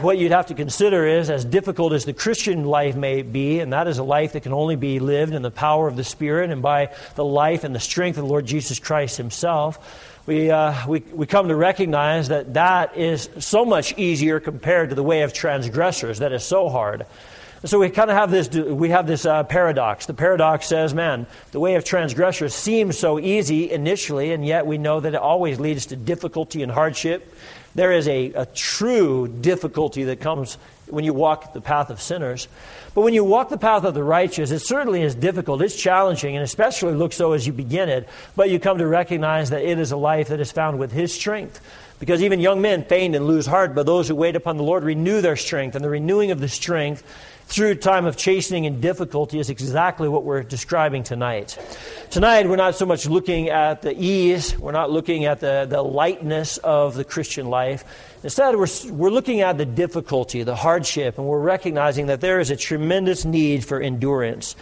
What you'd have to consider is, as difficult as the Christian life may be, and that is a life that can only be lived in the power of the Spirit and by the life and the strength of the Lord Jesus Christ Himself, we, uh, we, we come to recognize that that is so much easier compared to the way of transgressors that is so hard. so we kind of have this, we have this uh, paradox. The paradox says, man, the way of transgressors seems so easy initially, and yet we know that it always leads to difficulty and hardship there is a, a true difficulty that comes when you walk the path of sinners. But when you walk the path of the righteous, it certainly is difficult. It's challenging, and especially looks so as you begin it. But you come to recognize that it is a life that is found with His strength. Because even young men faint and lose heart, but those who wait upon the Lord renew their strength. And the renewing of the strength through time of chastening and difficulty is exactly what we're describing tonight. Tonight, we're not so much looking at the ease, we're not looking at the, the lightness of the Christian life. Instead, we're, we're looking at the difficulty, the hardship, and we're recognizing that there is a tremendous need for endurance.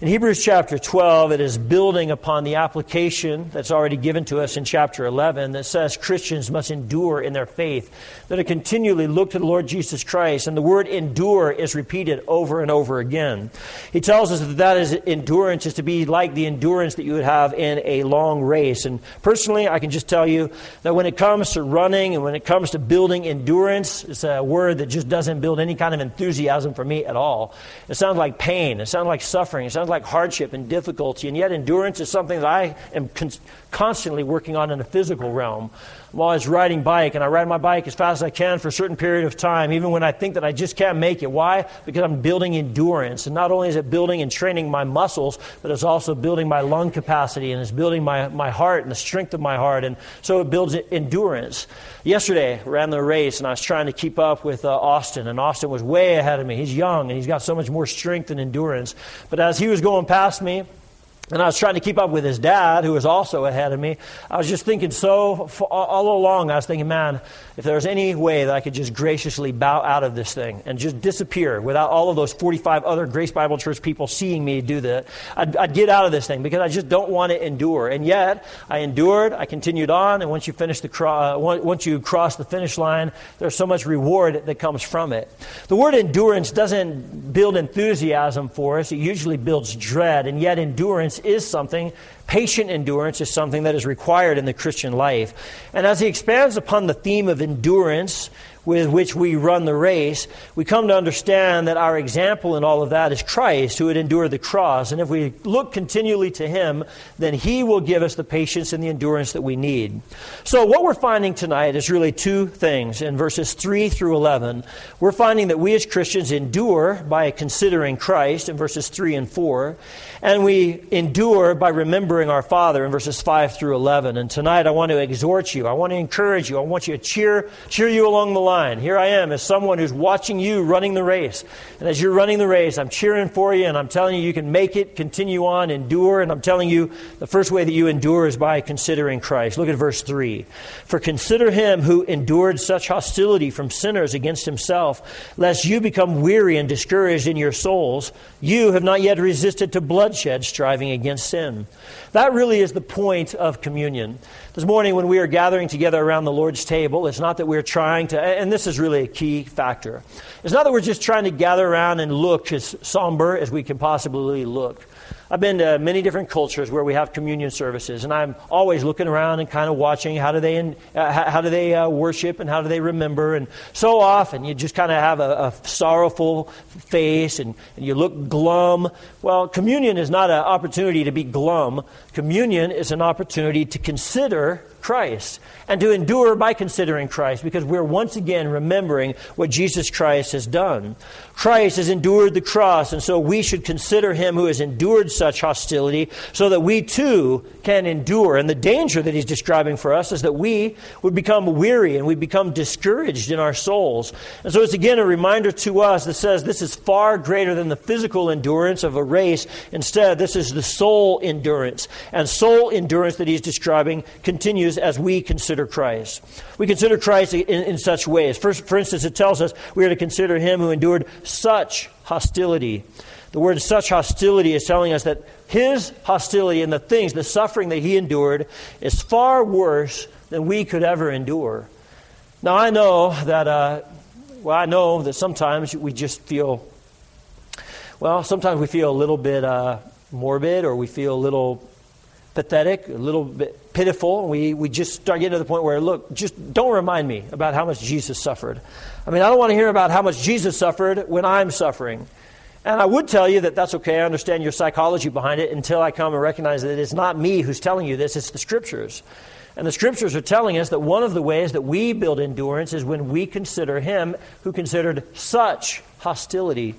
In Hebrews chapter 12, it is building upon the application that's already given to us in chapter 11 that says Christians must endure in their faith, that it continually look to the Lord Jesus Christ. And the word endure is repeated over and over again. He tells us that that is endurance is to be like the endurance that you would have in a long race. And personally, I can just tell you that when it comes to running and when it comes to building, building endurance. It's a word that just doesn't build any kind of enthusiasm for me at all. It sounds like pain. It sounds like suffering. It sounds like hardship and difficulty. And yet, endurance is something that I am con- constantly working on in the physical realm. I'm always riding bike, and I ride my bike as fast as I can for a certain period of time, even when I think that I just can't make it. Why? Because I'm building endurance. And not only is it building and training my muscles, but it's also building my lung capacity and it's building my, my heart and the strength of my heart. And so it builds endurance. Yesterday, I ran the race, and I was trying to keep up with uh, Austin, and Austin was way ahead of me. He's young, and he's got so much more strength and endurance. But as he was going past me, and I was trying to keep up with his dad, who was also ahead of me. I was just thinking so, all along, I was thinking, man, if there was any way that I could just graciously bow out of this thing and just disappear without all of those 45 other Grace Bible Church people seeing me do that, I'd, I'd get out of this thing because I just don't want to endure. And yet, I endured, I continued on, and once you finish the cro- uh, once you cross the finish line, there's so much reward that comes from it. The word endurance doesn't build enthusiasm for us, it usually builds dread, and yet endurance is something, patient endurance is something that is required in the Christian life. And as he expands upon the theme of endurance, with which we run the race, we come to understand that our example in all of that is Christ, who had endured the cross. And if we look continually to him, then he will give us the patience and the endurance that we need. So, what we're finding tonight is really two things. In verses 3 through 11, we're finding that we as Christians endure by considering Christ in verses 3 and 4, and we endure by remembering our Father in verses 5 through 11. And tonight, I want to exhort you, I want to encourage you, I want you to cheer, cheer you along the line. Here I am as someone who's watching you running the race. And as you're running the race, I'm cheering for you and I'm telling you you can make it, continue on, endure. And I'm telling you the first way that you endure is by considering Christ. Look at verse 3. For consider him who endured such hostility from sinners against himself, lest you become weary and discouraged in your souls. You have not yet resisted to bloodshed, striving against sin. That really is the point of communion. This morning, when we are gathering together around the Lord's table, it's not that we're trying to, and this is really a key factor. It's not that we're just trying to gather around and look as somber as we can possibly look. I've been to many different cultures where we have communion services, and I'm always looking around and kind of watching how do they uh, how do they uh, worship and how do they remember. And so often you just kind of have a, a sorrowful face and, and, you look glum. Well, communion is not an opportunity to be glum. Communion is an opportunity to consider Christ and to endure by considering Christ because we're once again remembering what Jesus Christ has done. Christ has endured the cross, and so we should consider him who has endured such hostility so that we too can endure. And the danger that he's describing for us is that we would become weary and we become discouraged in our souls. And so it's again a reminder to us that says this is far greater than the physical endurance of a race. Instead, this is the soul endurance. And soul endurance that he's describing continues as we consider Christ. We consider Christ in, in such ways. First, for instance, it tells us we are to consider him who endured such hostility. The word such hostility is telling us that his hostility and the things, the suffering that he endured, is far worse than we could ever endure. Now, I know that uh, Well, I know that sometimes we just feel, well, sometimes we feel a little bit uh, morbid or we feel a little pathetic, a little bit pitiful. We, we just start getting to the point where, look, just don't remind me about how much Jesus suffered. I mean, I don't want to hear about how much Jesus suffered when I'm suffering. And I would tell you that that's okay. I understand your psychology behind it until I come and recognize that it's not me who's telling you this, it's the scriptures. And the scriptures are telling us that one of the ways that we build endurance is when we consider him who considered such hostility.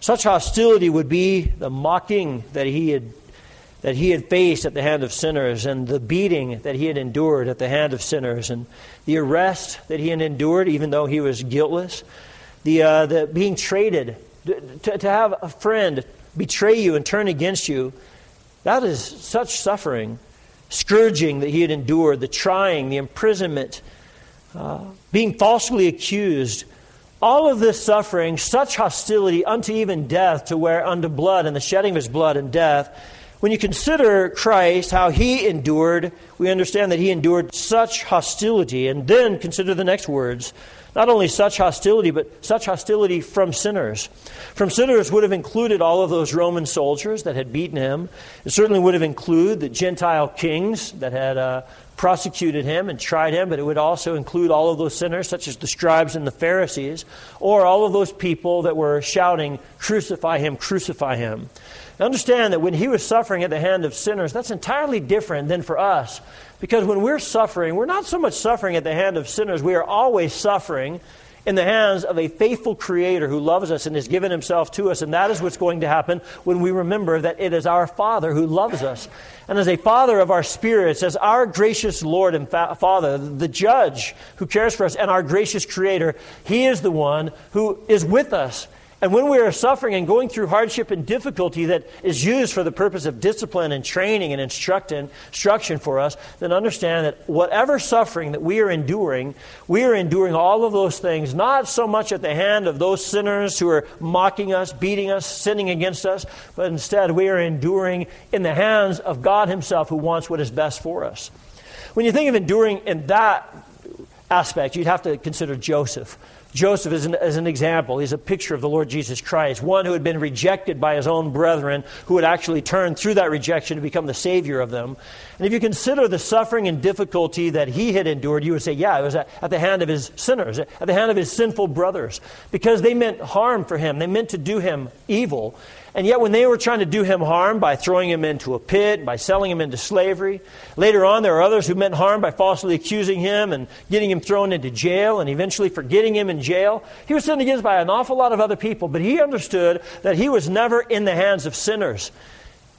Such hostility would be the mocking that he had that he had faced at the hand of sinners and the beating that he had endured at the hand of sinners and the arrest that he had endured even though he was guiltless the, uh, the being traded to, to have a friend betray you and turn against you that is such suffering scourging that he had endured, the trying, the imprisonment, uh, being falsely accused, all of this suffering, such hostility unto even death, to where unto blood and the shedding of his blood and death. When you consider Christ, how he endured, we understand that he endured such hostility. And then consider the next words not only such hostility, but such hostility from sinners. From sinners would have included all of those Roman soldiers that had beaten him. It certainly would have included the Gentile kings that had uh, prosecuted him and tried him, but it would also include all of those sinners, such as the scribes and the Pharisees, or all of those people that were shouting, Crucify him, crucify him. Understand that when he was suffering at the hand of sinners, that's entirely different than for us. Because when we're suffering, we're not so much suffering at the hand of sinners, we are always suffering in the hands of a faithful Creator who loves us and has given Himself to us. And that is what's going to happen when we remember that it is our Father who loves us. And as a Father of our spirits, as our gracious Lord and fa- Father, the judge who cares for us, and our gracious Creator, He is the one who is with us and when we are suffering and going through hardship and difficulty that is used for the purpose of discipline and training and instruction for us, then understand that whatever suffering that we are enduring, we are enduring all of those things not so much at the hand of those sinners who are mocking us, beating us, sinning against us, but instead we are enduring in the hands of God Himself who wants what is best for us. When you think of enduring in that aspect, you'd have to consider Joseph. Joseph is an, an example. He's a picture of the Lord Jesus Christ, one who had been rejected by his own brethren, who had actually turned through that rejection to become the Savior of them. And if you consider the suffering and difficulty that he had endured, you would say, yeah, it was at, at the hand of his sinners, at the hand of his sinful brothers, because they meant harm for him. They meant to do him evil. And yet, when they were trying to do him harm by throwing him into a pit, by selling him into slavery, later on there were others who meant harm by falsely accusing him and getting him thrown into jail and eventually for getting him in jail. He was sinned against by an awful lot of other people, but he understood that he was never in the hands of sinners.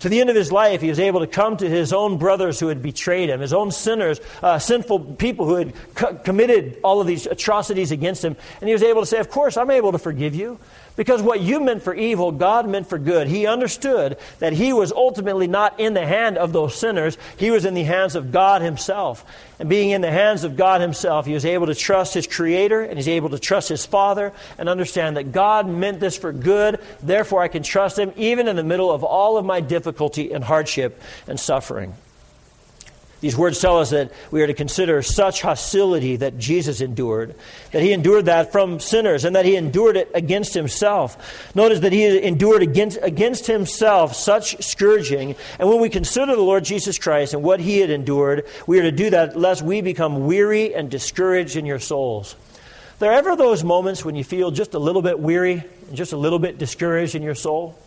To the end of his life, he was able to come to his own brothers who had betrayed him, his own sinners, uh, sinful people who had co- committed all of these atrocities against him. And he was able to say, Of course, I'm able to forgive you. Because what you meant for evil, God meant for good. He understood that he was ultimately not in the hand of those sinners, he was in the hands of God himself. And being in the hands of God himself, he was able to trust his Creator and he's able to trust his Father and understand that God meant this for good. Therefore, I can trust him even in the middle of all of my difficulty and hardship and suffering. These words tell us that we are to consider such hostility that Jesus endured, that he endured that from sinners, and that he endured it against himself. Notice that he endured against, against himself such scourging. And when we consider the Lord Jesus Christ and what he had endured, we are to do that lest we become weary and discouraged in your souls. There are ever those moments when you feel just a little bit weary and just a little bit discouraged in your soul?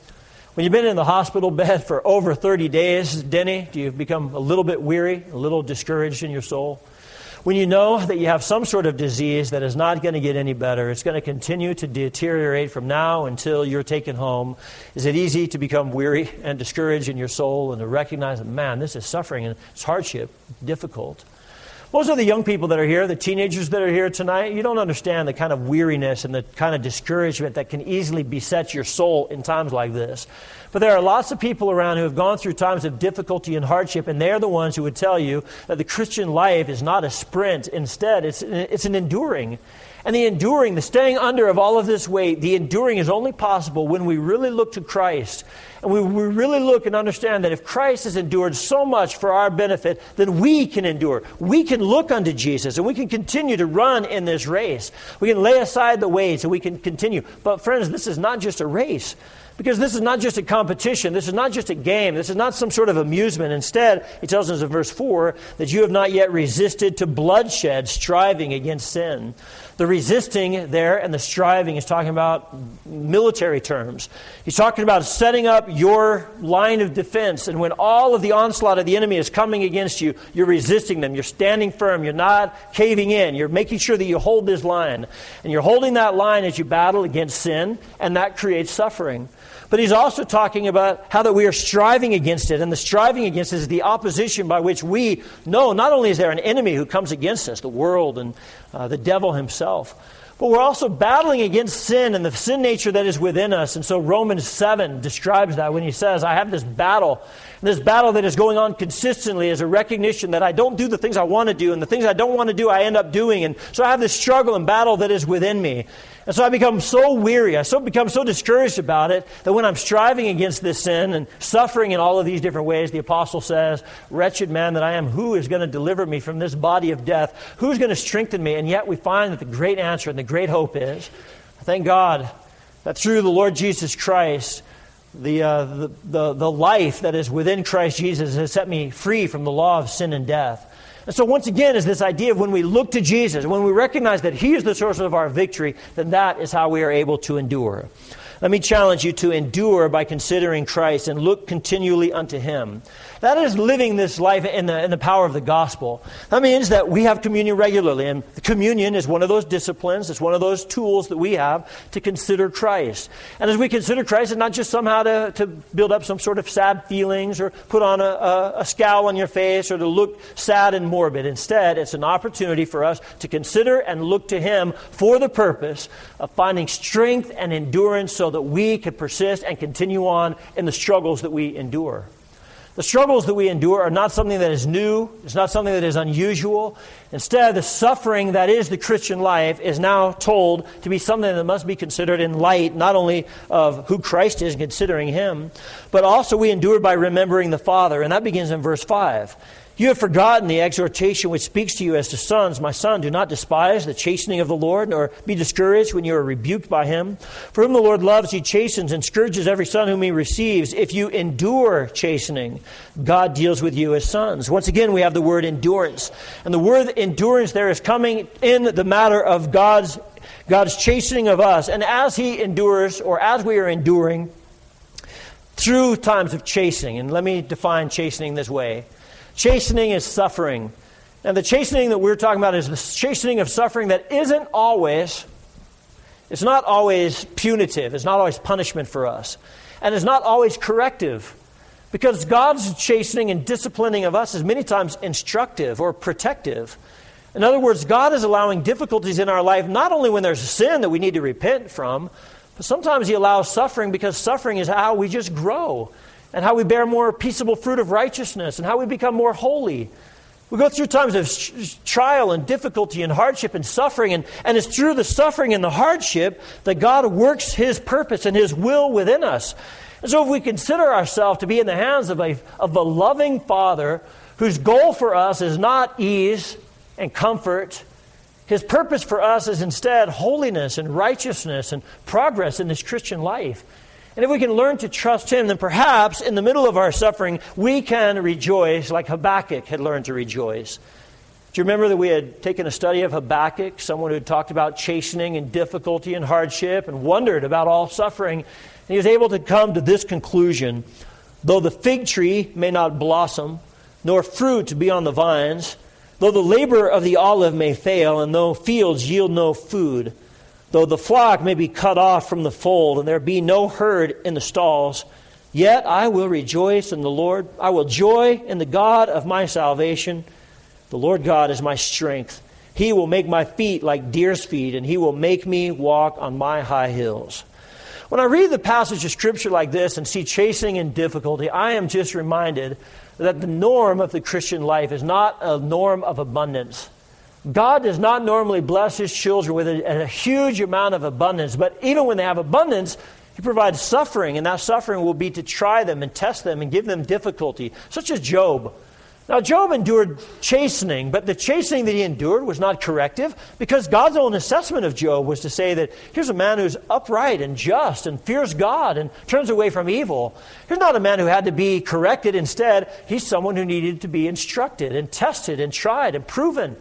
When you've been in the hospital bed for over 30 days, Denny, do you become a little bit weary, a little discouraged in your soul? When you know that you have some sort of disease that is not going to get any better, it's going to continue to deteriorate from now until you're taken home, is it easy to become weary and discouraged in your soul and to recognize that, man, this is suffering and it's hardship, difficult? Most are the young people that are here, the teenagers that are here tonight, you don't understand the kind of weariness and the kind of discouragement that can easily beset your soul in times like this. But there are lots of people around who have gone through times of difficulty and hardship, and they're the ones who would tell you that the Christian life is not a sprint. Instead, it's, it's an enduring. And the enduring, the staying under of all of this weight, the enduring is only possible when we really look to Christ And we, we really look and understand that if Christ has endured so much for our benefit, then we can endure. We can look unto Jesus and we can continue to run in this race. We can lay aside the weights and we can continue. But, friends, this is not just a race. Because this is not just a competition. This is not just a game. This is not some sort of amusement. Instead, he tells us in verse 4 that you have not yet resisted to bloodshed, striving against sin. The resisting there and the striving is talking about military terms. He's talking about setting up your line of defense. And when all of the onslaught of the enemy is coming against you, you're resisting them. You're standing firm. You're not caving in. You're making sure that you hold this line. And you're holding that line as you battle against sin, and that creates suffering. But he's also talking about how that we are striving against it. And the striving against it is the opposition by which we know not only is there an enemy who comes against us, the world and uh, the devil himself, but we're also battling against sin and the sin nature that is within us. And so Romans 7 describes that when he says, I have this battle. And this battle that is going on consistently is a recognition that I don't do the things I want to do, and the things I don't want to do, I end up doing. And so I have this struggle and battle that is within me. And so I become so weary, I so become so discouraged about it that when I'm striving against this sin and suffering in all of these different ways, the apostle says, Wretched man that I am, who is going to deliver me from this body of death? Who's going to strengthen me? And yet we find that the great answer and the great hope is, thank God that through the Lord Jesus Christ, the, uh, the, the, the life that is within Christ Jesus has set me free from the law of sin and death. And so, once again, is this idea of when we look to Jesus, when we recognize that He is the source of our victory, then that is how we are able to endure. Let me challenge you to endure by considering Christ and look continually unto Him. That is living this life in the, in the power of the gospel. That means that we have communion regularly, and communion is one of those disciplines, it's one of those tools that we have to consider Christ. And as we consider Christ, it's not just somehow to, to build up some sort of sad feelings or put on a, a, a scowl on your face or to look sad and morbid. Instead, it's an opportunity for us to consider and look to Him for the purpose of finding strength and endurance so that we can persist and continue on in the struggles that we endure. The struggles that we endure are not something that is new, it's not something that is unusual. Instead, the suffering that is the Christian life is now told to be something that must be considered in light not only of who Christ is considering him, but also we endure by remembering the Father. And that begins in verse 5. You have forgotten the exhortation which speaks to you as to sons. My son, do not despise the chastening of the Lord, nor be discouraged when you are rebuked by him. For whom the Lord loves, he chastens and scourges every son whom he receives. If you endure chastening, God deals with you as sons. Once again, we have the word endurance. And the word endurance there is coming in the matter of God's, God's chastening of us. And as he endures, or as we are enduring, through times of chastening, and let me define chastening this way Chastening is suffering. And the chastening that we're talking about is the chastening of suffering that isn't always, it's not always punitive, it's not always punishment for us, and it's not always corrective. Because God's chastening and disciplining of us is many times instructive or protective. In other words, God is allowing difficulties in our life not only when there's sin that we need to repent from, but sometimes He allows suffering because suffering is how we just grow and how we bear more peaceable fruit of righteousness and how we become more holy. We go through times of trial and difficulty and hardship and suffering, and, and it's through the suffering and the hardship that God works His purpose and His will within us. And so, if we consider ourselves to be in the hands of a, of a loving Father whose goal for us is not ease and comfort, His purpose for us is instead holiness and righteousness and progress in this Christian life. And if we can learn to trust Him, then perhaps in the middle of our suffering, we can rejoice like Habakkuk had learned to rejoice. Do you remember that we had taken a study of Habakkuk, someone who had talked about chastening and difficulty and hardship and wondered about all suffering? And he was able to come to this conclusion though the fig tree may not blossom, nor fruit be on the vines, though the labor of the olive may fail, and though fields yield no food, Though the flock may be cut off from the fold, and there be no herd in the stalls, yet I will rejoice in the Lord. I will joy in the God of my salvation. The Lord God is my strength. He will make my feet like deer's feet, and he will make me walk on my high hills. When I read the passage of Scripture like this and see chasing and difficulty, I am just reminded that the norm of the Christian life is not a norm of abundance. God does not normally bless his children with a, a, huge amount of abundance, but even when they have abundance, He provides suffering, and that suffering will be to try them and test them and give them difficulty, such as Job. Now, Job endured chastening, but the chastening that he endured was not corrective because God's own assessment of Job was to say that here's a man who's upright and just and fears God and turns away from evil. Here's not a man who had to be corrected. Instead, he's someone who needed to be instructed and tested and tried and proven.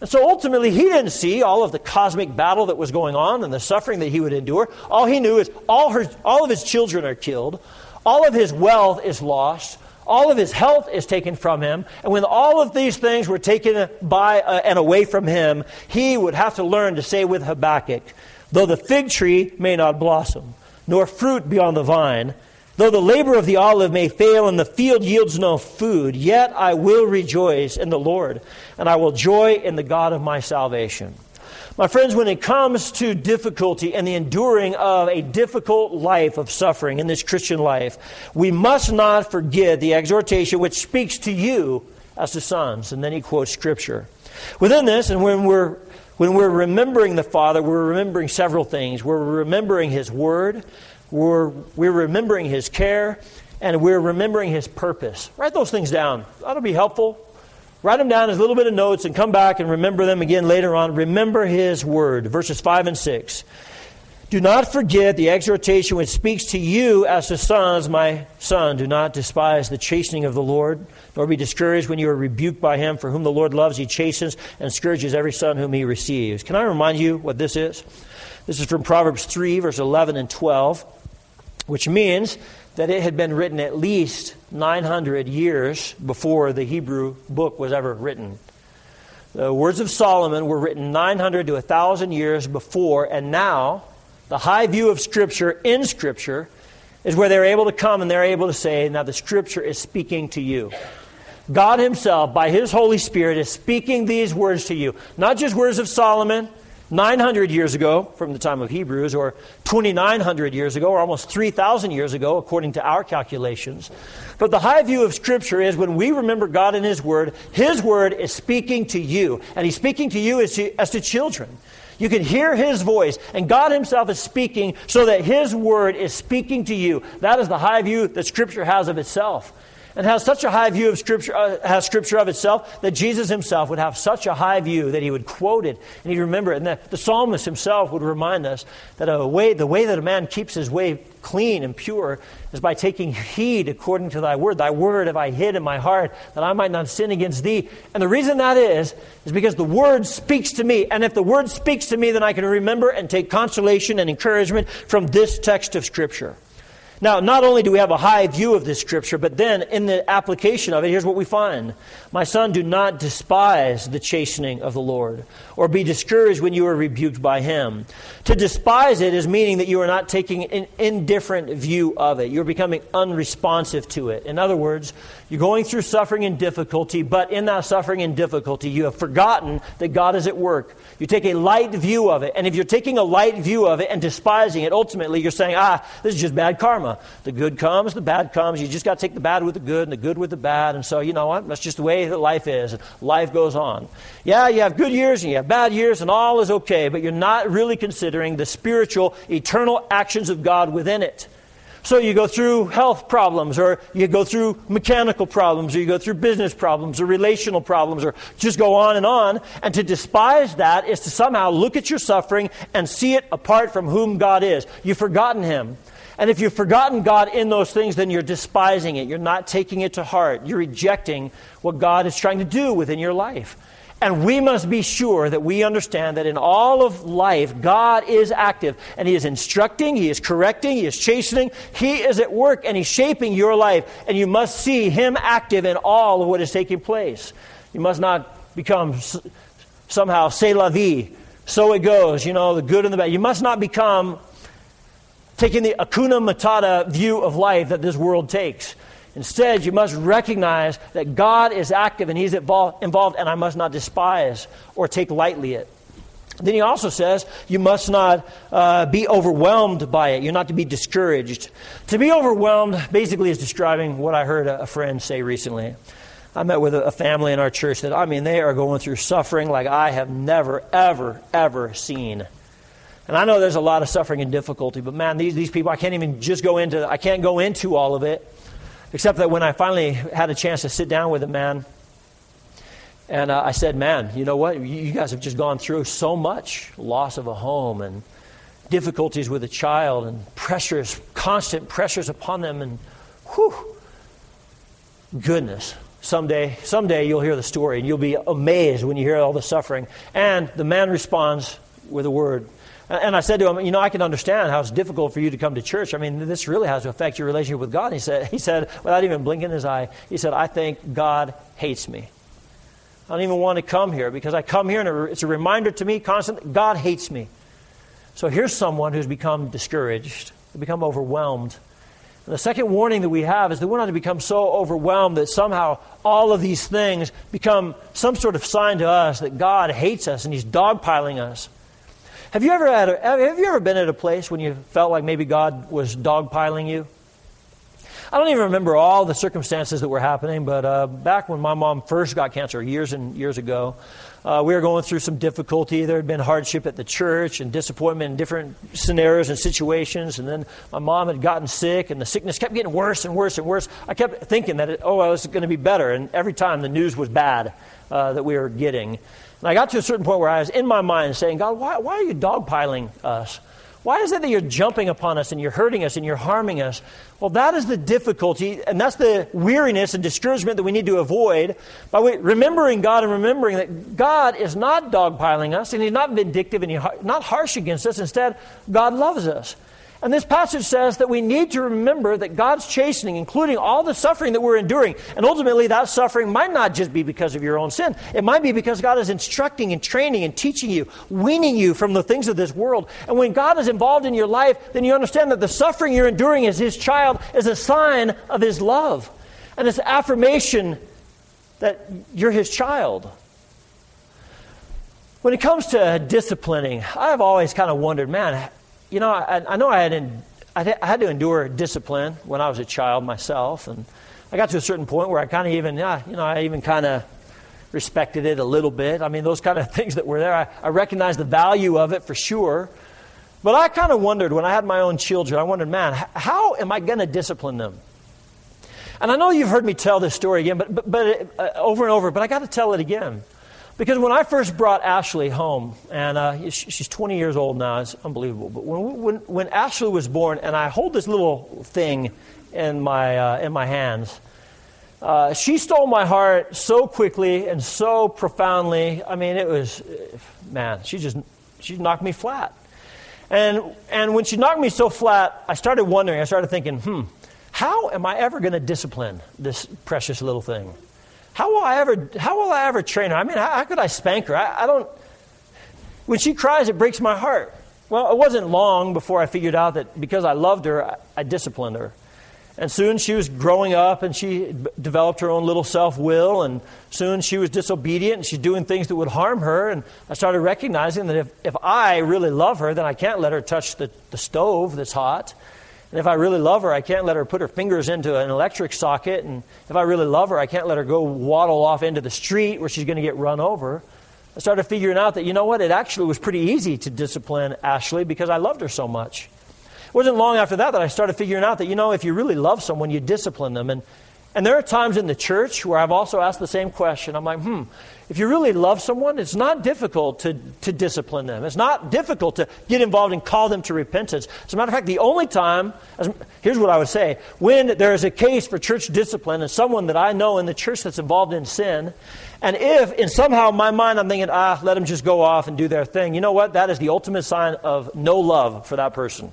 And so ultimately, he didn't see all of the cosmic battle that was going on and the suffering that he would endure. All he knew is all, her, all of his children are killed, all of his wealth is lost all of his health is taken from him. And when all of these things were taken by uh, and away from him, he would have to learn to say with Habakkuk, Though the fig tree may not blossom, nor fruit be on the vine, though the labor of the olive may fail and the field yields no food, yet I will rejoice in the Lord, and I will joy in the God of my salvation. My friends, when it comes to difficulty and the enduring of a difficult life of suffering in this Christian life, we must not forget the exhortation which speaks to you as to sons. And then he quotes Scripture. Within this, and when we're when we're remembering the Father, we're remembering several things. We're remembering His Word, we're, we're remembering His care, and we're remembering His purpose. Write those things down. That'll be helpful. Write them down as a little bit of notes and come back and remember them again later on. Remember his word, verses 5 and 6. Do not forget the exhortation which speaks to you as to sons, my son. Do not despise the chastening of the Lord, nor be discouraged when you are rebuked by him. For whom the Lord loves, he chastens and scourges every son whom he receives. Can I remind you what this is? This is from Proverbs 3, verse 11 and 12, which means that it had been written at least 900 years before the Hebrew book was ever written. The words of Solomon were written 900 to 1,000 years before, and now the high view of Scripture in Scripture is where they're able to come and they're able to say, now the Scripture is speaking to you. God Himself, by His Holy Spirit, is speaking these words to you. Not just words of Solomon, 900 years ago, from the time of Hebrews, or 2,900 years ago, or almost 3,000 years ago, according to our calculations. But the high view of Scripture is when we remember God and His Word, His Word is speaking to you, and He's speaking to you as to, as to children. You can hear His voice, and God Himself is speaking so that His Word is speaking to you. That is the high view that Scripture has of itself and has such a high view of Scripture, uh, has Scripture of itself, that Jesus himself would have such a high view that he would quote it and he'd remember it. And the, the psalmist himself would remind us that a way, the way that a man keeps his way clean and pure is by taking heed according to thy word. Thy word have I hid in my heart that I might not sin against thee. And the reason that is, is because the word speaks to me. And if the word speaks to me, then I can remember and take consolation and encouragement from this text of Scripture. Now, not only do we have a high view of this scripture, but then in the application of it, here's what we find. My son, do not despise the chastening of the Lord, or be discouraged when you are rebuked by him. To despise it is meaning that you are not taking an indifferent view of it. You're becoming unresponsive to it. In other words, you're going through suffering and difficulty, but in that suffering and difficulty, you have forgotten that God is at work. You take a light view of it. And if you're taking a light view of it and despising it, ultimately you're saying, ah, this is just bad karma. The good comes, the bad comes. You just got to take the bad with the good and the good with the bad. And so, you know what? That's just the way that life is. Life goes on. Yeah, you have good years and you have bad years, and all is okay, but you're not really considering the spiritual, eternal actions of God within it. So you go through health problems, or you go through mechanical problems, or you go through business problems, or relational problems, or just go on and on. And to despise that is to somehow look at your suffering and see it apart from whom God is. You've forgotten Him. And if you've forgotten God in those things, then you're despising it. You're not taking it to heart. You're rejecting what God is trying to do within your life. And we must be sure that we understand that in all of life, God is active and He is instructing, He is correcting, He is chastening, He is at work and He's shaping your life. And you must see Him active in all of what is taking place. You must not become somehow, c'est la vie, so it goes, you know, the good and the bad. You must not become taking the hakuna Matata view of life that this world takes. Instead, you must recognize that God is active and He's involved, and I must not despise or take lightly it. Then he also says you must not uh, be overwhelmed by it. You're not to be discouraged. To be overwhelmed basically is describing what I heard a, friend say recently. I met with a, a family in our church that, I mean, they are going through suffering like I have never, ever, ever seen. And I know there's a lot of suffering and difficulty, but man, these, these people, I can't even just go into, I can't go into all of it, except that when I finally had a chance to sit down with a man, and uh, I said, man, you know what? You guys have just gone through so much loss of a home and difficulties with a child and pressures, constant pressures upon them, and whew, goodness. Someday, someday you'll hear the story and you'll be amazed when you hear all the suffering. And the man responds with a word. And I said to him, You know, I can understand how it's difficult for you to come to church. I mean, this really has to affect your relationship with God. He said, he said, without even blinking his eye, he said, I think God hates me. I don't even want to come here because I come here and it's a reminder to me constantly God hates me. So here's someone who's become discouraged, become overwhelmed. And the second warning that we have is that we're not to become so overwhelmed that somehow all of these things become some sort of sign to us that God hates us and He's dogpiling us. Have you ever had a, have you ever been at a place when you felt like maybe God was dogpiling you? I don't even remember all the circumstances that were happening, but uh, back when my mom first got cancer years and years ago, uh, we were going through some difficulty. There had been hardship at the church and disappointment in different scenarios and situations. And then my mom had gotten sick, and the sickness kept getting worse and worse and worse. I kept thinking that, it, oh, it was going to be better. And every time the news was bad uh, that we were getting. And I got to a certain point where I was in my mind saying, God, why, why are you dogpiling us? Why is it that you're jumping upon us and you're hurting us and you're harming us? Well, that is the difficulty, and that's the weariness and discouragement that we need to avoid by remembering God and remembering that God is not dogpiling us and He's not vindictive and He's not harsh against us. Instead, God loves us. And this passage says that we need to remember that God's chastening, including all the suffering that we're enduring, and ultimately that suffering might not just be because of your own sin. It might be because God is instructing and training and teaching you, weaning you from the things of this world. And when God is involved in your life, then you understand that the suffering you're enduring as His child is a sign of His love. And it's affirmation that you're His child. When it comes to disciplining, I've always kind of wondered, man, you know, I, I know I had, in, I had to endure discipline when I was a child myself, and I got to a certain point where I kind of even, you know, I even kind of respected it a little bit. I mean, those kind of things that were there, I, I recognized the value of it for sure. But I kind of wondered when I had my own children, I wondered, man, how am I going to discipline them? And I know you've heard me tell this story again, but, but, but uh, over and over, but I got to tell it again. Because when I first brought Ashley home, and uh, she's 20 years old now, it's unbelievable. But when, when, when Ashley was born, and I hold this little thing in my, uh, in my hands, uh, she stole my heart so quickly and so profoundly. I mean, it was, man, she just she knocked me flat. And, and when she knocked me so flat, I started wondering, I started thinking, hmm, how am I ever going to discipline this precious little thing? How will I ever, how will I ever train her? I mean, how, how could I spank her? I, I don't. When she cries, it breaks my heart. Well, it wasn't long before I figured out that because I loved her, I, I disciplined her. And soon she was growing up and she developed her own little self will. And soon she was disobedient and she's doing things that would harm her. And I started recognizing that if, if I really love her, then I can't let her touch the, the stove that's hot. And if I really love her, I can't let her put her fingers into an electric socket. And if I really love her, I can't let her go waddle off into the street where she's going to get run over. I started figuring out that, you know what, it actually was pretty easy to discipline Ashley because I loved her so much. It wasn't long after that that I started figuring out that, you know, if you really love someone, you discipline them. And, and there are times in the church where I've also asked the same question. I'm like, hmm, if you really love someone, it's not difficult to, to discipline them. It's not difficult to get involved and call them to repentance. As a matter of fact, the only time, as, here's what I would say when there is a case for church discipline and someone that I know in the church that's involved in sin, and if in somehow my mind I'm thinking, ah, let them just go off and do their thing, you know what? That is the ultimate sign of no love for that person.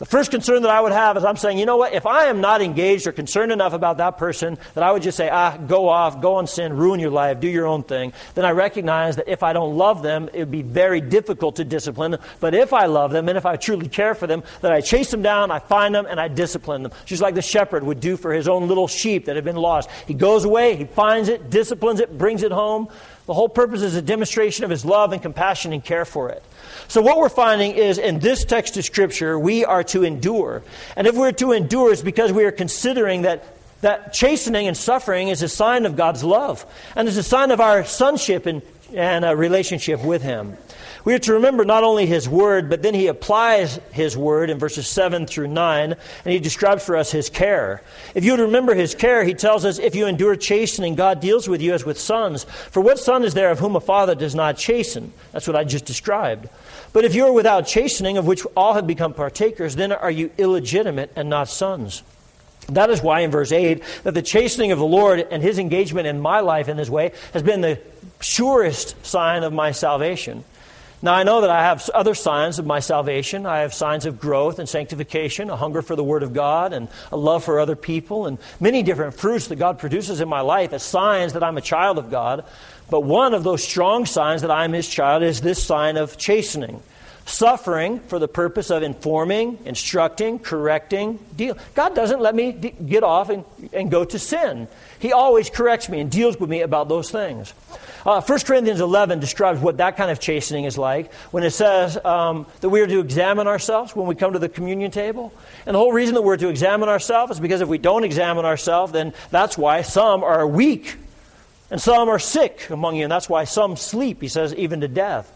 The first concern that I would have is I'm saying, you know what, if I am not engaged or concerned enough about that person that I would just say, ah, go off, go on sin, ruin your life, do your own thing, then I recognize that if I don't love them, it would be very difficult to discipline them. But if I love them and if I truly care for them, then I chase them down, I find them, and I discipline them. Just like the shepherd would do for his own little sheep that had been lost. He goes away, he finds it, disciplines it, brings it home. The whole purpose is a demonstration of his love and compassion and care for it. So, what we're finding is in this text of Scripture, we are to endure. And if we're to endure, it's because we are considering that, that chastening and suffering is a sign of God's love and is a sign of our sonship and, and a relationship with Him. We are to remember not only his word, but then he applies his word in verses 7 through 9, and he describes for us his care. If you would remember his care, he tells us, if you endure chastening, God deals with you as with sons. For what son is there of whom a father does not chasten? That's what I just described. But if you are without chastening, of which all have become partakers, then are you illegitimate and not sons. That is why in verse 8 that the chastening of the Lord and his engagement in my life in this way has been the surest sign of my salvation. Now, I know that I have other signs of my salvation. I have signs of growth and sanctification, a hunger for the Word of God, and a love for other people, and many different fruits that God produces in my life as signs that I'm a child of God. But one of those strong signs that I'm His child is this sign of chastening. Suffering for the purpose of informing, instructing, correcting, deal. God doesn't let me get off and, and go to sin. He always corrects me and deals with me about those things. Uh, 1 Corinthians 11 describes what that kind of chastening is like when it says um, that we are to examine ourselves when we come to the communion table. And the whole reason that we're to examine ourselves is because if we don't examine ourselves, then that's why some are weak and some are sick among you. And that's why some sleep, he says, even to death.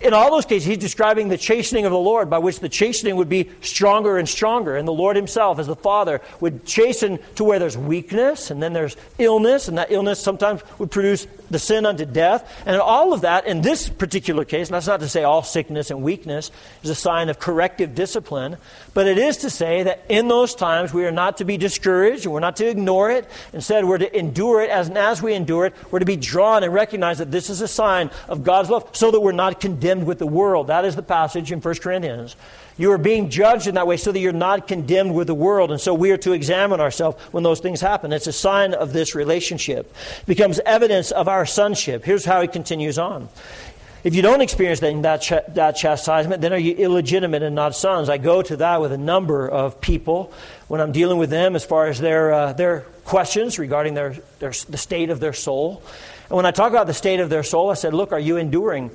In all those cases, he's describing the chastening of the Lord, by which the chastening would be stronger and stronger. And the Lord himself, as the Father, would chasten to where there's weakness, and then there's illness, and that illness sometimes would produce the sin unto death. And all of that, in this particular case, and that's not to say all sickness and weakness is a sign of corrective discipline, but it is to say that in those times we are not to be discouraged and we're not to ignore it. Instead, we're to endure it, as, and as we endure it, we're to be drawn and recognize that this is a sign of God's love so that we're not condemned with the world. That is the passage in 1 Corinthians. You are being judged in that way so that you're not condemned with the world. And so we are to examine ourselves when those things happen. It's a sign of this relationship. It becomes evidence of our sonship. Here's how he continues on. If you don't experience that, ch- that chastisement, then are you illegitimate and not sons? I go to that with a number of people when I'm dealing with them as far as their, uh, their questions regarding their, their, the state of their soul. And when I talk about the state of their soul, I said, Look, are you enduring?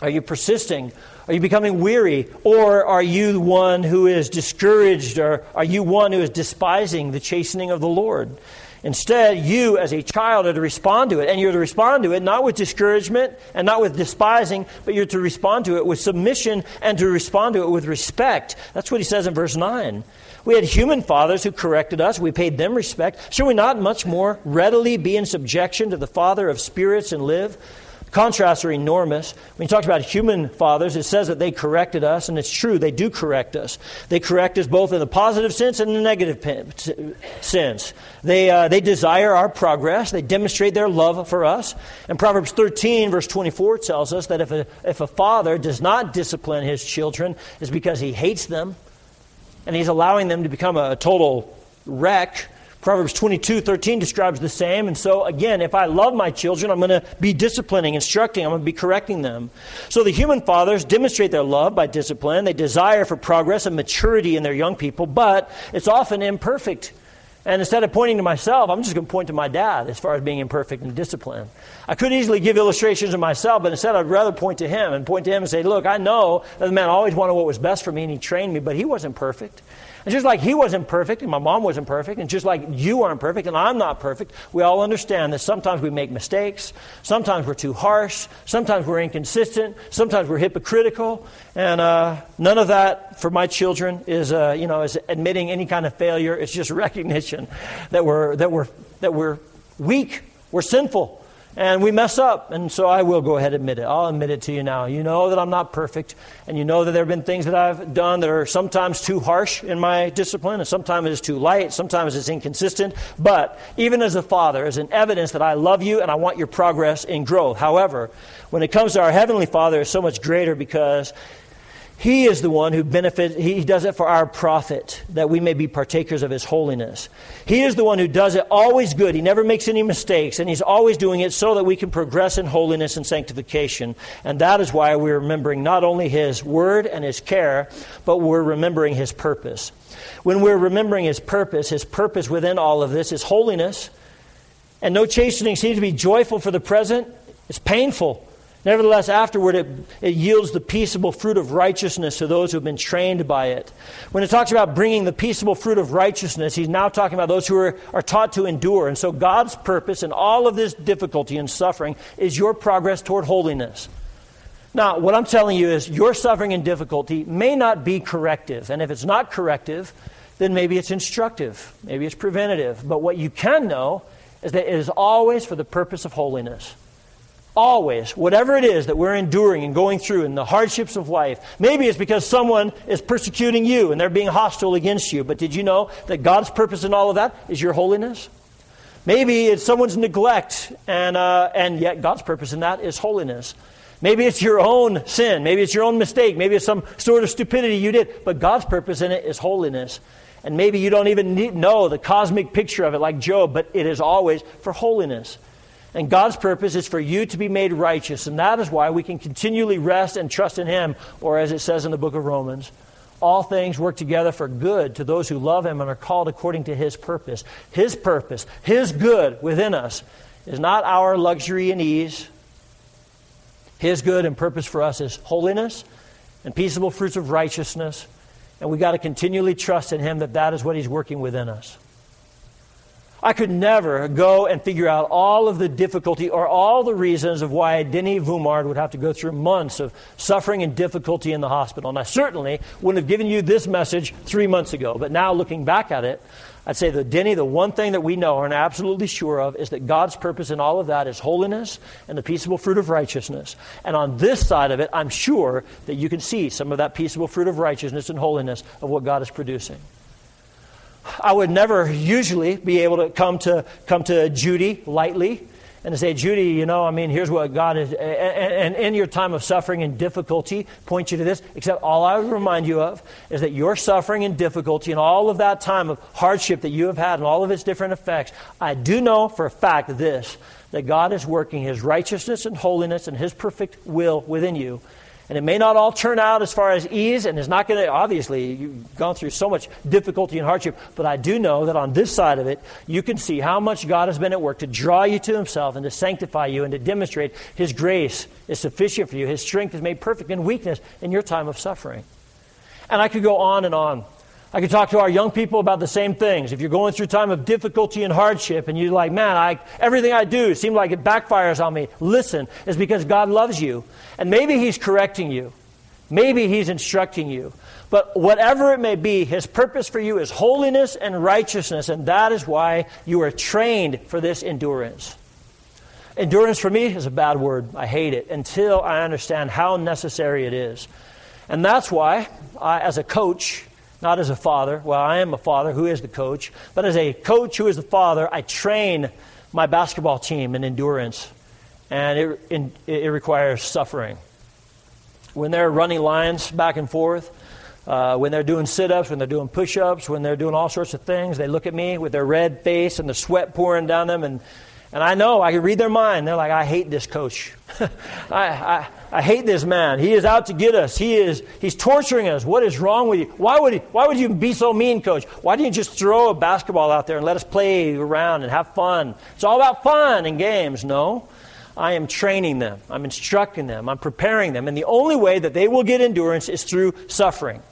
Are you persisting? Are you becoming weary? Or are you one who is discouraged? Or are you one who is despising the chastening of the Lord? Instead, you as a child are to respond to it. And you're to respond to it not with discouragement and not with despising, but you're to respond to it with submission and to respond to it with respect. That's what he says in verse 9. We had human fathers who corrected us. We paid them respect. Should we not much more readily be in subjection to the Father of spirits and live? Contrasts are enormous. When he talks about human fathers, it says that they corrected us, and it's true, they do correct us. They correct us both in the positive sense and in the negative sense. They, uh, they desire our progress, they demonstrate their love for us. And Proverbs 13, verse 24, tells us that if a, if a father does not discipline his children, it's because he hates them, and he's allowing them to become a total wreck Proverbs 22 13 describes the same. And so, again, if I love my children, I'm going to be disciplining, instructing, I'm going to be correcting them. So, the human fathers demonstrate their love by discipline. They desire for progress and maturity in their young people, but it's often imperfect. And instead of pointing to myself, I'm just going to point to my dad as far as being imperfect in discipline. I could easily give illustrations of myself, but instead I'd rather point to him and point to him and say, Look, I know that the man always wanted what was best for me and he trained me, but he wasn't perfect. And just like he wasn't perfect, and my mom wasn't perfect, and just like you aren't perfect, and I'm not perfect, we all understand that sometimes we make mistakes, sometimes we're too harsh, sometimes we're inconsistent, sometimes we're hypocritical, and uh, none of that for my children is, uh, you know, is admitting any kind of failure. It's just recognition that we're, that we're, that we're weak, we're sinful, and we mess up. And so I will go ahead and admit it. I'll admit it to you now. You know that I'm not perfect. And you know that there have been things that I've done that are sometimes too harsh in my discipline, and sometimes it's too light, sometimes it's inconsistent. But even as a father, as an evidence that I love you and I want your progress and growth. However, when it comes to our Heavenly Father, it's so much greater because he is the one who benefits, he does it for our profit, that we may be partakers of his holiness. He is the one who does it always good. He never makes any mistakes, and he's always doing it so that we can progress in holiness and sanctification. And that is why we're remembering not only his word and his care, but we're remembering his purpose. When we're remembering his purpose, his purpose within all of this is holiness. And no chastening seems to be joyful for the present, it's painful. Nevertheless, afterward, it, it, yields the peaceable fruit of righteousness to those who have been trained by it. When it talks about bringing the peaceable fruit of righteousness, he's now talking about those who are, are taught to endure. And so, God's purpose in all of this difficulty and suffering is your progress toward holiness. Now, what I'm telling you is your suffering and difficulty may not be corrective. And if it's not corrective, then maybe it's instructive, maybe it's preventative. But what you can know is that it is always for the purpose of holiness. Always, whatever it is that we're enduring and going through in the hardships of life, maybe it's because someone is persecuting you and they're being hostile against you. But did you know that God's purpose in all of that is your holiness? Maybe it's someone's neglect, and, uh, and yet God's purpose in that is holiness. Maybe it's your own sin. Maybe it's your own mistake. Maybe it's some sort of stupidity you did. But God's purpose in it is holiness. And maybe you don't even need, know the cosmic picture of it like Job, but it is always for holiness. And God's purpose is for you to be made righteous. And that is why we can continually rest and trust in Him, or as it says in the book of Romans, all things work together for good to those who love Him and are called according to His purpose. His purpose, His good within us, is not our luxury and ease. His good and purpose for us is holiness and peaceable fruits of righteousness. And we've got to continually trust in Him that that is what He's working within us. I could never go and figure out all of the difficulty or all the reasons of why Denny Vumard would have to go through months of suffering and difficulty in the hospital. And I certainly wouldn't have given you this message three months ago. But now, looking back at it, I'd say that Denny, the one thing that we know and are absolutely sure of is that God's purpose in all of that is holiness and the peaceable fruit of righteousness. And on this side of it, I'm sure that you can see some of that peaceable fruit of righteousness and holiness of what God is producing. I would never usually be able to come to, come to Judy lightly and to say, Judy, you know, I mean, here's what God is, and, and, in your time of suffering and difficulty, point you to this, except all I would remind you of is that your suffering and difficulty and all of that time of hardship that you have had and all of its different effects, I do know for a fact this, that God is working His righteousness and holiness and His perfect will within you. And it may not all turn out as far as ease, and it's not going to, obviously, you've gone through so much difficulty and hardship, but I do know that on this side of it, you can see how much God has been at work to draw you to Himself and to sanctify you and to demonstrate His grace is sufficient for you. His strength is made perfect in weakness in your time of suffering. And I could go on and on. I could talk to our young people about the same things. If you're going through a time of difficulty and hardship and you're like, man, I, everything I do seems like it backfires on me, listen, it's because God loves you. And maybe He's correcting you. Maybe He's instructing you. But whatever it may be, His purpose for you is holiness and righteousness, and that is why you are trained for this endurance. Endurance for me is a bad word. I hate it until I understand how necessary it is. And that's why, I, as a coach, not as a father. Well, I am a father who is the coach, but as a coach who is the father, I train my basketball team in endurance, and it, in, it requires suffering. When they're running lines back and forth, uh, when they're doing sit ups, when they're doing push ups, when they're doing all sorts of things, they look at me with their red face and the sweat pouring down them, and and I know, I can read their mind. They're like, I hate this coach. I, I, I hate this man. He is out to get us. He is, he's torturing us. What is wrong with you? Why would, he, why would you be so mean, coach? Why didn't you just throw a basketball out there and let us play around and have fun? It's all about fun and games. No. I am training them. I'm instructing them. I'm preparing them. And the only way that they will get endurance is through suffering.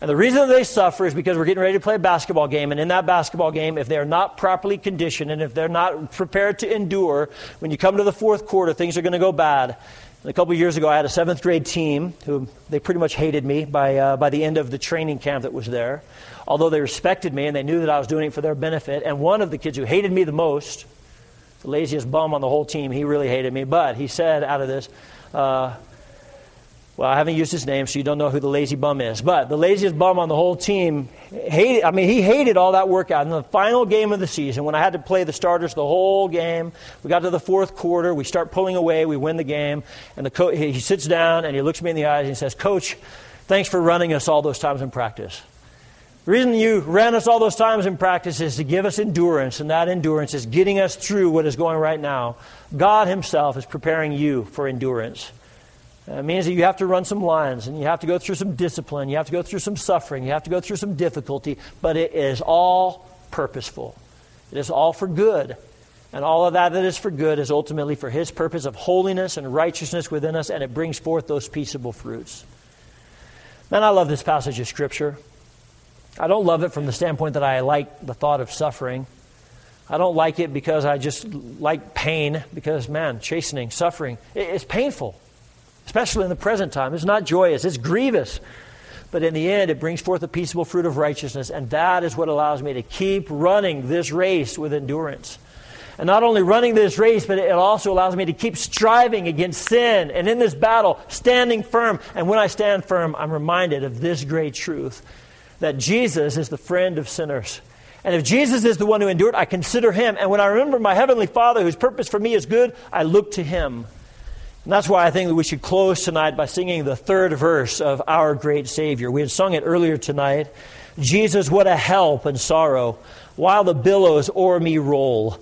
And the reason they suffer is because we're getting ready to play a basketball game. And in that basketball game, if they're not properly conditioned and if they're not prepared to endure, when you come to the fourth quarter, things are going to go bad. And a couple years ago, I had a seventh grade team who they pretty much hated me by, uh, by the end of the training camp that was there. Although they respected me and they knew that I was doing it for their benefit. And one of the kids who hated me the most, the laziest bum on the whole team, he really hated me. But he said out of this, uh, well, I haven't used his name, so you don't know who the lazy bum is. But the laziest bum on the whole team hated, I mean, he hated all that workout. In the final game of the season, when I had to play the starters the whole game, we got to the fourth quarter, we start pulling away, we win the game, and the coach, he sits down and he looks me in the eyes and he says, Coach, thanks for running us all those times in practice. The reason you ran us all those times in practice is to give us endurance, and that endurance is getting us through what is going right now. God Himself is preparing you for endurance. Uh, it means that you have to run some lines and you have to go through some discipline, you have to go through some suffering, you have to go through some difficulty, but it is all purposeful. It is all for good. And all of that that is for good is ultimately for His purpose of holiness and righteousness within us, and it brings forth those peaceable fruits. Man, I love this passage of Scripture. I don't love it from the standpoint that I like the thought of suffering. I don't like it because I just like pain, because, man, chastening, suffering, it's painful. Especially in the present time. It's not joyous, it's grievous. But in the end, it brings forth a peaceable fruit of righteousness, and that is what allows me to keep running this race with endurance. And not only running this race, but it also allows me to keep striving against sin and in this battle, standing firm. And when I stand firm, I'm reminded of this great truth that Jesus is the friend of sinners. And if Jesus is the one who endured, I consider him. And when I remember my heavenly Father, whose purpose for me is good, I look to him. And that's why I think that we should close tonight by singing the third verse of Our Great Savior. We had sung it earlier tonight. Jesus, what a help and sorrow, while the billows o'er me roll.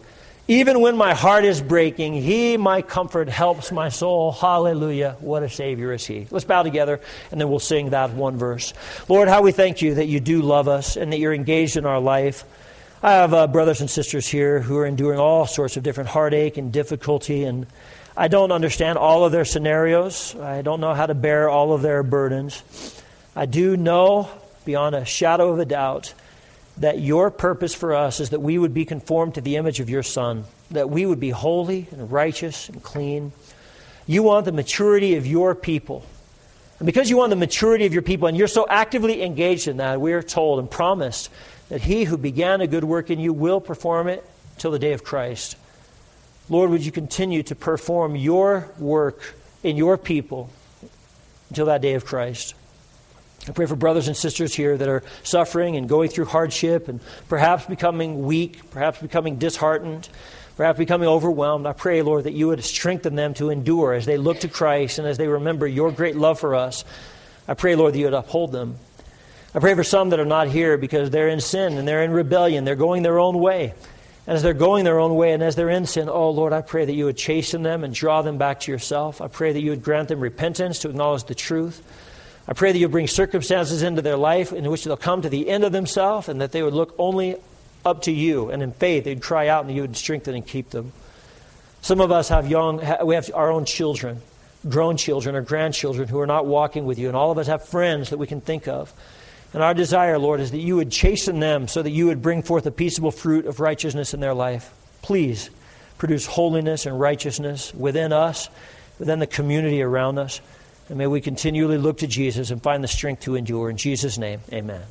Even when my heart is breaking, He, my comfort, helps my soul. Hallelujah. What a Savior is He. Let's bow together and then we'll sing that one verse. Lord, how we thank you that you do love us and that you're engaged in our life. I have uh, brothers and sisters here who are enduring all sorts of different heartache and difficulty, and I don't understand all of their scenarios. I don't know how to bear all of their burdens. I do know, beyond a shadow of a doubt, that your purpose for us is that we would be conformed to the image of your Son, that we would be holy and righteous and clean. You want the maturity of your people. And because you want the maturity of your people, and you're so actively engaged in that, we are told and promised that he who began a good work in you will perform it till the day of Christ. Lord, would you continue to perform your work in your people until that day of Christ? I pray for brothers and sisters here that are suffering and going through hardship and perhaps becoming weak, perhaps becoming disheartened, perhaps becoming overwhelmed. I pray, Lord, that you would strengthen them to endure as they look to Christ and as they remember your great love for us. I pray, Lord, that you would uphold them. I pray for some that are not here because they're in sin and they're in rebellion. They're going their own way. And as they're going their own way and as they're in sin, oh Lord, I pray that you would chasten them and draw them back to yourself. I pray that you would grant them repentance to acknowledge the truth. I pray that you bring circumstances into their life in which they'll come to the end of themselves and that they would look only up to you. And in faith, they'd cry out and you would strengthen and keep them. Some of us have young, we have our own children, grown children or grandchildren who are not walking with you. And all of us have friends that we can think of. And our desire, Lord, is that you would chasten them so that you would bring forth a peaceable fruit of righteousness in their life. Please produce holiness and righteousness within us, within the community around us. And may we continually look to Jesus and find the strength to endure. In Jesus' name, amen.